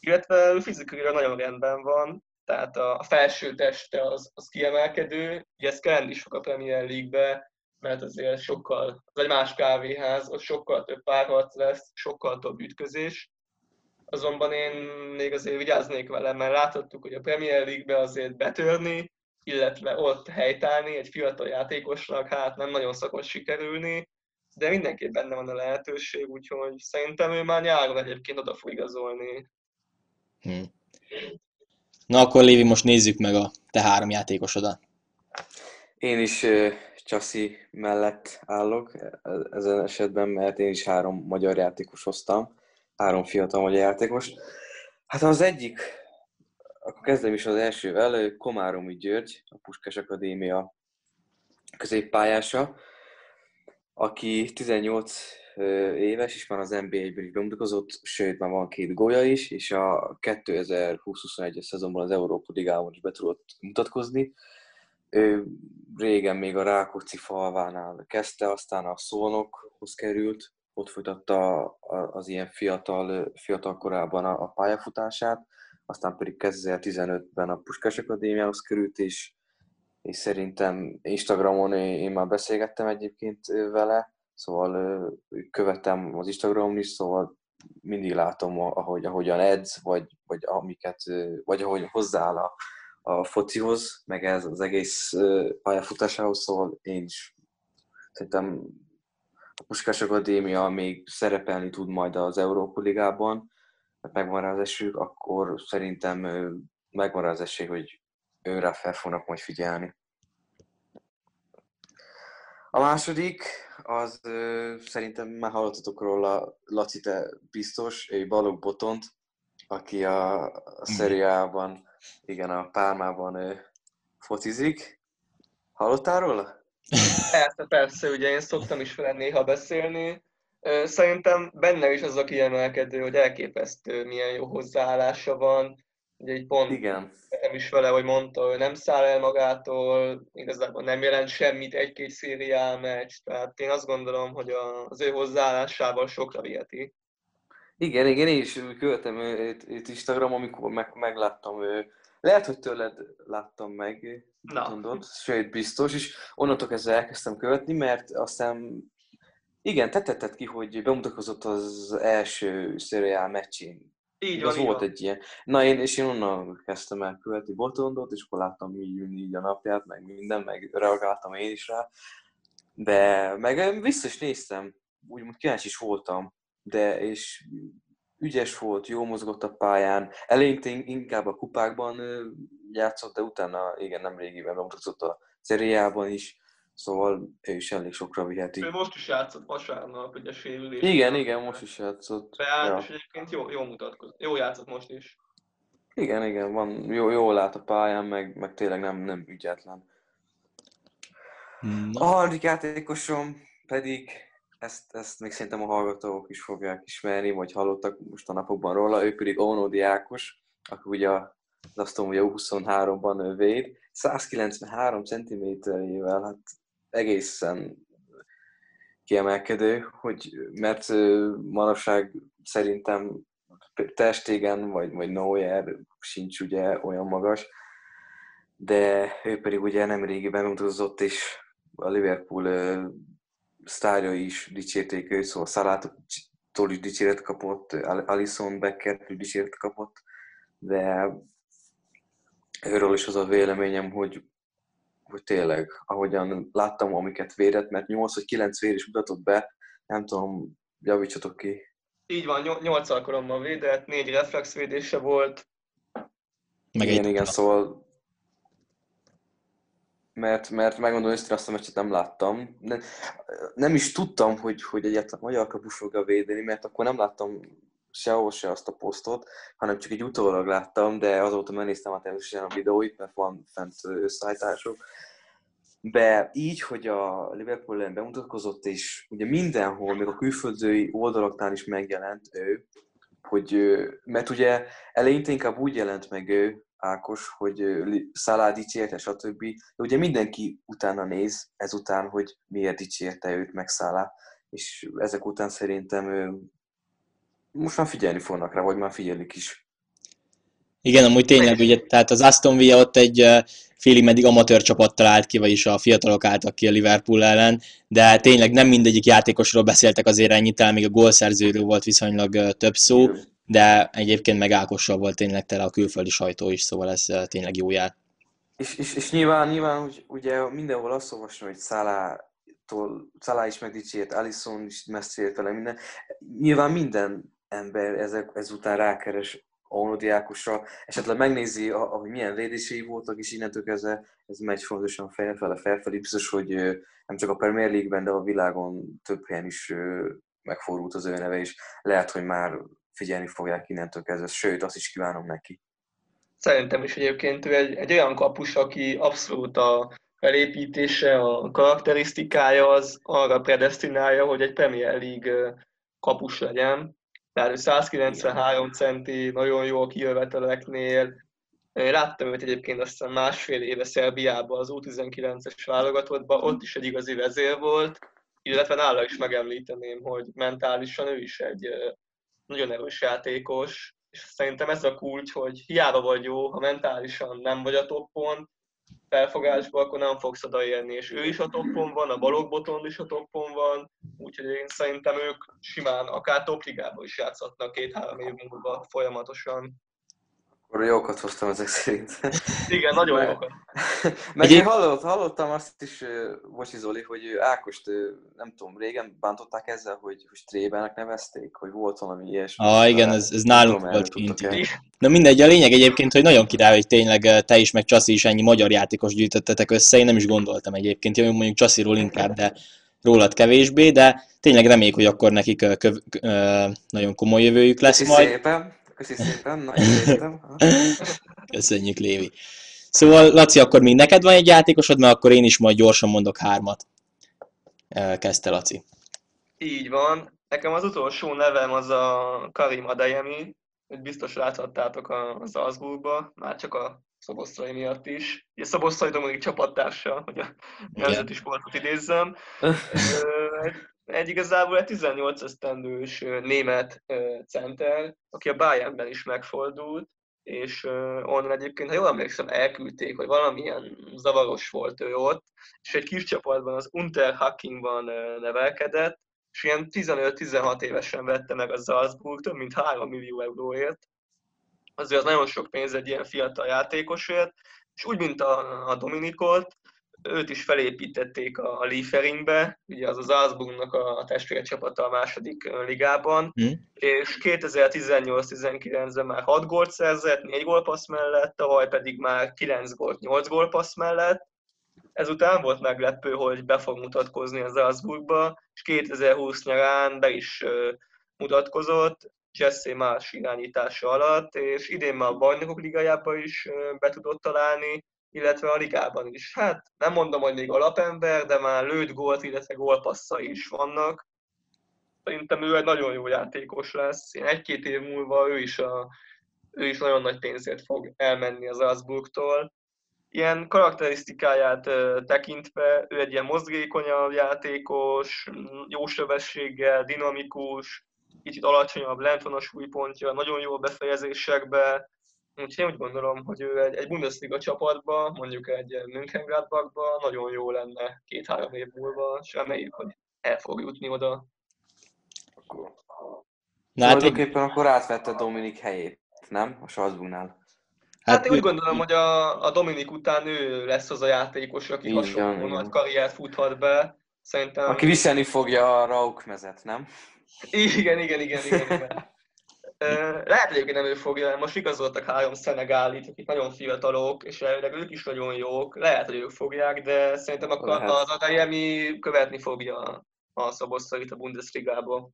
illetve fizikailag nagyon rendben van, tehát a felső teste az, az kiemelkedő, ugye ez kell is fog a Premier League-be, mert azért sokkal, az egy más kávéház, ott sokkal több párharc lesz, sokkal több ütközés, azonban én még azért vigyáznék vele, mert láthattuk, hogy a Premier League-be azért betörni, illetve ott helytállni egy fiatal játékosnak, hát nem nagyon szokott sikerülni, de mindenképp benne van a lehetőség, úgyhogy szerintem ő már nyáron egyébként oda fog igazolni. Hmm. Na akkor Lévi, most nézzük meg a te három játékosodat. Én is uh, Csaszi mellett állok e-, ezen esetben, mert én is három magyar játékos hoztam három fiatal magyar játékos. Hát az egyik, akkor kezdem is az elsővel, Komáromi György, a Puskás Akadémia középpályása, aki 18 éves, és már az NBA-ben is bemutatkozott, sőt, már van két gólya is, és a 2020-21-es szezonban az Európa Ligában is be tudott mutatkozni. Ő régen még a Rákóczi falvánál kezdte, aztán a Szolnokhoz került, ott folytatta az ilyen fiatal, fiatal korában a, pályafutását, aztán pedig 2015-ben a Puskás Akadémiához került, és, és szerintem Instagramon én, már beszélgettem egyébként vele, szóval követem az Instagramon is, szóval mindig látom, ahogy, ahogyan edz, vagy, vagy, amiket, vagy ahogy hozzááll a, a focihoz, meg ez az egész pályafutásához, szóval én is szerintem Puskás Akadémia még szerepelni tud majd az Európa Ligában, mert megvan rá az esélyük, akkor szerintem megvan rá az esély, hogy őre fel fognak majd figyelni. A második, az ö, szerintem már hallottatok róla, Laci, te biztos, egy Balog Botont, aki a, a szeriában, igen, a Pálmában ö, focizik. Hallottál róla? Persze, persze, ugye én szoktam is vele néha beszélni. Szerintem benne is az a kiemelkedő, hogy elképesztő milyen jó hozzáállása van. Ugye egy pont Igen. nem is vele, hogy mondta, hogy nem száll el magától, igazából nem jelent semmit egy-két szériá meccs, tehát én azt gondolom, hogy az ő hozzáállásával sokra viheti. Igen, igen, én is követem őt, őt Instagram, amikor meg, megláttam ő. Lehet, hogy tőled láttam meg, Na. mondod, sőt biztos, és onnantól kezdve elkezdtem követni, mert aztán igen, te tetted ki, hogy bemutatkozott az első szeriál meccsén. Így van, Az így volt van. egy ilyen. Na én, és én onnan kezdtem el követni Botondot, és akkor láttam így, így a napját, meg minden, meg reagáltam én is rá. De meg vissza is néztem, úgymond kíváncsi is voltam, de és ügyes volt, jó mozgott a pályán. Eleinte inkább a kupákban játszott, de utána igen, nem régiben bemutatott a szeriában is. Szóval ő is elég sokra viheti. Ő most is játszott vasárnap, ugye sérülés. Igen, igen, most is játszott. Beállt, Ja. és egyébként jó, jó mutatkozott. Jó játszott most is. Igen, igen, van, jó, jól lát a pályán, meg, meg tényleg nem, nem ügyetlen. A harmadik játékosom pedig, ezt, ezt még szerintem a hallgatók is fogják ismerni, vagy hallottak most a napokban róla, ő pedig Ónódi Ákos, aki ugye az Aston Villa 23-ban véd, 193 cm-ével, hát egészen kiemelkedő, hogy, mert manapság szerintem Testégen vagy, vagy Neuer sincs ugye olyan magas, de ő pedig ugye nemrégi bemutatott, és a Liverpool sztárjai is dicsérték őt, szóval Szalától is dicséret kapott, Alison Becker is dicséret kapott, de őről is az a véleményem, hogy, hogy tényleg, ahogyan láttam, amiket védett, mert 8 vagy 9 vér is mutatott be, nem tudom, javítsatok ki. Így van, 8 alkalommal védett, négy reflexvédése volt. Meg igen, egy igen, szóval mert, mert megmondom őszintén azt a meccset nem láttam. Nem, nem is tudtam, hogy, hogy egyáltalán magyar kapus fogja védeni, mert akkor nem láttam sehol se azt a posztot, hanem csak egy utólag láttam, de azóta megnéztem a természetesen a videóit, mert van fent összeállítások. De így, hogy a Liverpool ellen bemutatkozott, és ugye mindenhol, még a külföldi oldalaknál is megjelent ő, hogy, mert ugye eleinte inkább úgy jelent meg ő, Ákos, hogy Szalá dicsérte, stb. De ugye mindenki utána néz ezután, hogy miért dicsérte őt meg Szalá, és ezek után szerintem most már figyelni fognak rá, vagy már figyelik is. Igen, amúgy tényleg, ugye, tehát az Aston Villa ott egy félig meddig amatőr csapattal állt ki, vagyis a fiatalok álltak ki a Liverpool ellen, de tényleg nem mindegyik játékosról beszéltek azért ennyit, talán még a gólszerzőről volt viszonylag több szó, de egyébként meg Ákossal volt tényleg tele a külföldi sajtó is, szóval ez tényleg jó jár. És, és, és nyilván, nyilván, hogy ugye mindenhol azt olvasom, hogy Szalától, Szalá is megdicsért, Alisson is messzélt vele minden. Nyilván minden ember ezek, ezután rákeres Aunodi Ákosra, esetleg megnézi, hogy milyen védései voltak, és innentől kezdve ez megy fontosan felfele, felfelé. Biztos, hogy nem csak a Premier League-ben, de a világon több helyen is megfordult az ő neve, és lehet, hogy már figyelni fogják innentől kezdve, sőt, azt is kívánom neki. Szerintem is egyébként ő egy, egy olyan kapus, aki abszolút a felépítése, a karakterisztikája az arra predestinálja, hogy egy Premier League kapus legyen. Tehát ő 193 centi, nagyon jó kijöveteleknél. Én láttam őt egyébként azt hiszem másfél éve Szerbiában az U19-es válogatottban, ott is egy igazi vezér volt. illetve nála is megemlíteném, hogy mentálisan ő is egy nagyon erős játékos, és szerintem ez a kulcs, hogy hiába vagy jó, ha mentálisan nem vagy a toppon, felfogásba, akkor nem fogsz odaérni, és ő is a toppon van, a Balog Botond is a toppon van, úgyhogy én szerintem ők simán akár topligában is játszhatnak két-három év múlva folyamatosan. Akkor jókat hoztam ezek szerint. Igen, nagyon jókat. Meg én hallott, hallottam azt is, Bocsi Zoli, hogy Ákost, nem tudom, régen bántották ezzel, hogy, hogy Strébenek nevezték, hogy volt valami ilyesmi. Ah, igen, ez, ez nálunk tudom, volt kint. Na mindegy, a lényeg egyébként, hogy nagyon király, hogy tényleg te is, meg Csaszi is ennyi magyar játékos gyűjtöttetek össze, én nem is gondoltam egyébként, jó, mondjuk Csasziról inkább, de rólad kevésbé, de tényleg reméljük, hogy akkor nekik köv, nagyon komoly jövőjük lesz Köszi majd. Szépen. Köszi szépen, nagyon Köszönjük, Lévi. Szóval, Laci, akkor még neked van egy játékosod, mert akkor én is majd gyorsan mondok hármat. Kezdte Laci. Így van. Nekem az utolsó nevem az a Karim Adeyemi, hogy biztos láthattátok a Salzburgba, már csak a Szoboszlai miatt is. Ugye Szoboszlai Dominik csapattársa, hogy a nemzeti sportot idézzem. egy igazából egy 18 esztendős német center, aki a Bayernben is megfordult, és onnan egyébként, ha jól emlékszem, elküldték, hogy valamilyen zavaros volt ő ott, és egy kis csapatban, az Unterhackingban nevelkedett, és ilyen 15-16 évesen vette meg a Salzburg több mint 3 millió euróért. Azért az nagyon sok pénz egy ilyen fiatal játékosért, és úgy, mint a, a Dominikot, őt is felépítették a Lieferingbe, ugye az az Salzburgnak a testvére csapata a második ligában, mm. és 2018-19-ben már 6 gólt szerzett, 4 gólpassz mellett, tavaly pedig már 9 gólt, 8 gólpassz mellett. Ezután volt meglepő, hogy be fog mutatkozni az Salzburgba, és 2020 nyarán be is mutatkozott, Jesse más irányítása alatt, és idén már a bajnokok ligájába is be tudott találni, illetve a ligában is. Hát nem mondom, hogy még alapember, de már lőtt gólt, illetve gólpassza is vannak. Szerintem ő egy nagyon jó játékos lesz. Én egy-két év múlva ő is, a, ő is nagyon nagy pénzért fog elmenni az Salzburgtól. Ilyen karakterisztikáját tekintve ő egy ilyen mozgékonyabb játékos, jó sebességgel, dinamikus, kicsit alacsonyabb, lent van a súlypontja, nagyon jó befejezésekbe, Úgyhogy én úgy gondolom, hogy ő egy, egy Bundesliga csapatba, mondjuk egy Mönchengladbachba nagyon jó lenne két-három év múlva, és reméljük, hogy el fog jutni oda. Akkor... Na, hát Tulajdonképpen én... akkor átvette Dominik helyét, nem? A Salzburgnál. Hát, hát én úgy gondolom, hogy a, a Dominik után ő lesz az a játékos, aki igen, hasonló nagy karriert futhat be. Szerintem... Aki viselni fogja a Rauk mezet, nem? Igen, igen, igen, igen. igen. Lehet, egyébként nem ő fogja, most igazoltak három szenegálit, akik nagyon fiatalok, és elvileg ők is nagyon jók, lehet, hogy ők fogják, de szerintem akkor lehet. az Adayemi követni fogja a Szabosszarit a Bundesligából.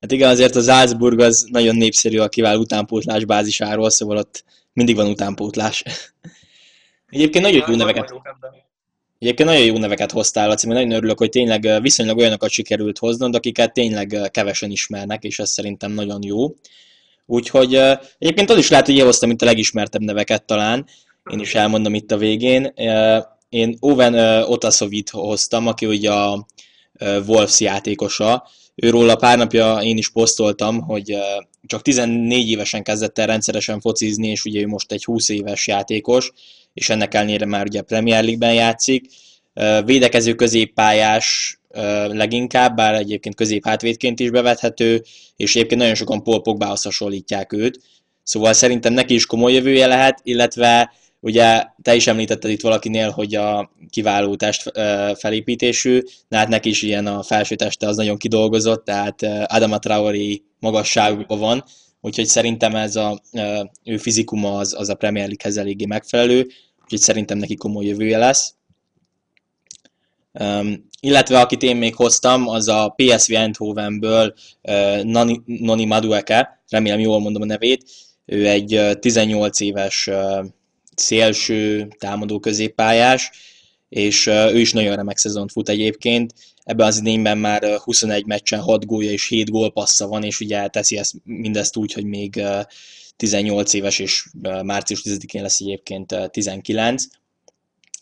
Hát igen, azért az Salzburg az nagyon népszerű a kiváló utánpótlás bázisáról, szóval ott mindig van utánpótlás. Egyébként nagyon jó neveket. Egyébként nagyon jó neveket hoztál, Laci, nagyon örülök, hogy tényleg viszonylag olyanokat sikerült hoznod, akiket tényleg kevesen ismernek, és ez szerintem nagyon jó. Úgyhogy egyébként az is lehet, hogy én hoztam itt a legismertebb neveket talán, én is elmondom itt a végén. Én Owen Otasovit hoztam, aki ugye a Wolves játékosa. Őról a pár napja én is posztoltam, hogy csak 14 évesen kezdett el rendszeresen focizni, és ugye ő most egy 20 éves játékos, és ennek ellenére már ugye a Premier League-ben játszik. Védekező középpályás leginkább, bár egyébként középhátvédként is bevethető, és egyébként nagyon sokan Paul Pogba-hoz hasonlítják őt. Szóval szerintem neki is komoly jövője lehet, illetve ugye te is említetted itt valakinél, hogy a kiváló test felépítésű, de hát neki is ilyen a felső teste az nagyon kidolgozott, tehát Adama Traori magasságban van, úgyhogy szerintem ez a ő fizikuma az, az a Premier League-hez eléggé megfelelő, úgyhogy szerintem neki komoly jövője lesz. Um, illetve akit én még hoztam, az a PSV Eindhovenből uh, Nani, Noni Madueke, remélem jól mondom a nevét, ő egy uh, 18 éves uh, szélső támadó középpályás, és uh, ő is nagyon remek szezont fut egyébként. Ebben az idényben már uh, 21 meccsen 6 gólja és 7 gólpassza van, és ugye teszi ezt, mindezt úgy, hogy még uh, 18 éves, és március 10-én lesz egyébként 19,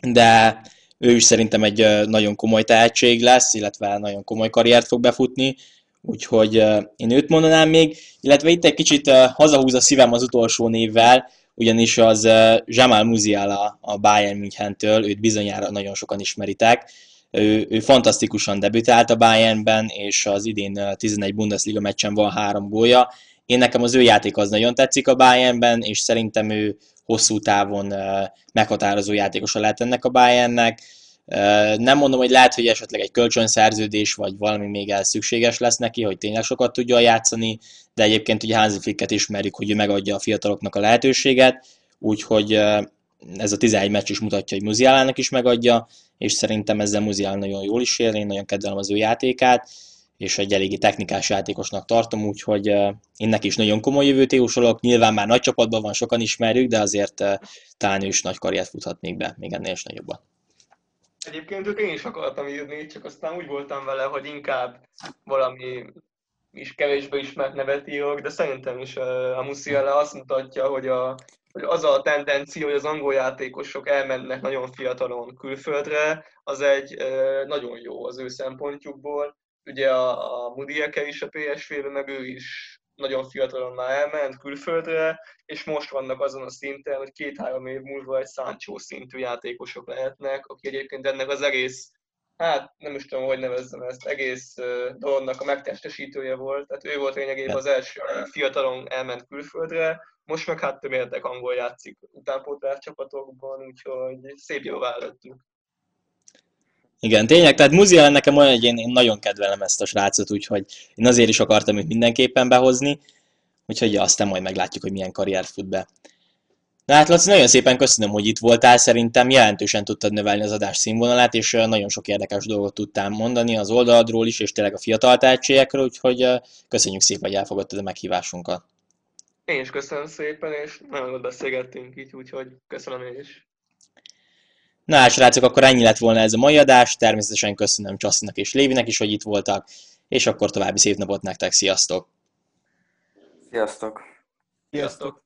de ő is szerintem egy nagyon komoly tehetség lesz, illetve nagyon komoly karriert fog befutni, úgyhogy én őt mondanám még, illetve itt egy kicsit hazahúz a szívem az utolsó névvel, ugyanis az Jamal Musiala a Bayern München-től, őt bizonyára nagyon sokan ismeritek. Ő, ő fantasztikusan debütált a Bayernben, és az idén 11 Bundesliga meccsen van három gólja. Én nekem az ő játék az nagyon tetszik a Bayernben, és szerintem ő hosszú távon meghatározó játékosa lehet ennek a Bayernnek. Nem mondom, hogy lehet, hogy esetleg egy kölcsönszerződés, vagy valami még el szükséges lesz neki, hogy tényleg sokat tudja játszani, de egyébként ugye Hansi Flicket ismerjük, hogy ő megadja a fiataloknak a lehetőséget, úgyhogy ez a 11 meccs is mutatja, hogy Muziálának is megadja, és szerintem ezzel Muziál nagyon jól is él, én nagyon kedvelem az ő játékát, és egy eléggé technikás játékosnak tartom, úgyhogy én neki is nagyon komoly jövőt jósolok. Nyilván már nagy csapatban van, sokan ismerjük, de azért talán ő is nagy karriert futhat még be, még ennél is nagyobbat. Egyébként ők én is akartam írni, csak aztán úgy voltam vele, hogy inkább valami is kevésbé ismert nevet írok, de szerintem is a Musiala azt mutatja, hogy, a, hogy az a tendencia, hogy az angol játékosok elmennek nagyon fiatalon külföldre, az egy nagyon jó az ő szempontjukból. Ugye a, a Mudieke is a PSV-be, meg ő is nagyon fiatalon már elment külföldre, és most vannak azon a szinten, hogy két-három év múlva egy Sancho szintű játékosok lehetnek, aki egyébként ennek az egész, hát nem is tudom, hogy nevezzem ezt, egész dolognak a megtestesítője volt, tehát ő volt lényegében az első fiatalon elment külföldre, most meg hát több érdek angol játszik utánpótlás csapatokban, úgyhogy szép jó lettünk. Igen, tényleg, tehát Muziel nekem olyan, hogy én, én nagyon kedvelem ezt a srácot, úgyhogy én azért is akartam őt mindenképpen behozni, úgyhogy aztán majd meglátjuk, hogy milyen karrier fut be. De hát Laci, nagyon szépen köszönöm, hogy itt voltál, szerintem jelentősen tudtad növelni az adás színvonalát, és nagyon sok érdekes dolgot tudtál mondani az oldaladról is, és tényleg a fiatal tehetségekről, úgyhogy köszönjük szépen, hogy elfogadtad a meghívásunkat. Én is köszönöm szépen, és nagyon jól beszélgettünk így, úgyhogy köszönöm én is. Na hát srácok, akkor ennyi lett volna ez a mai adás, természetesen köszönöm Csasszinak és Lévinek is, hogy itt voltak, és akkor további szép napot nektek, sziasztok! Sziasztok! Sziasztok!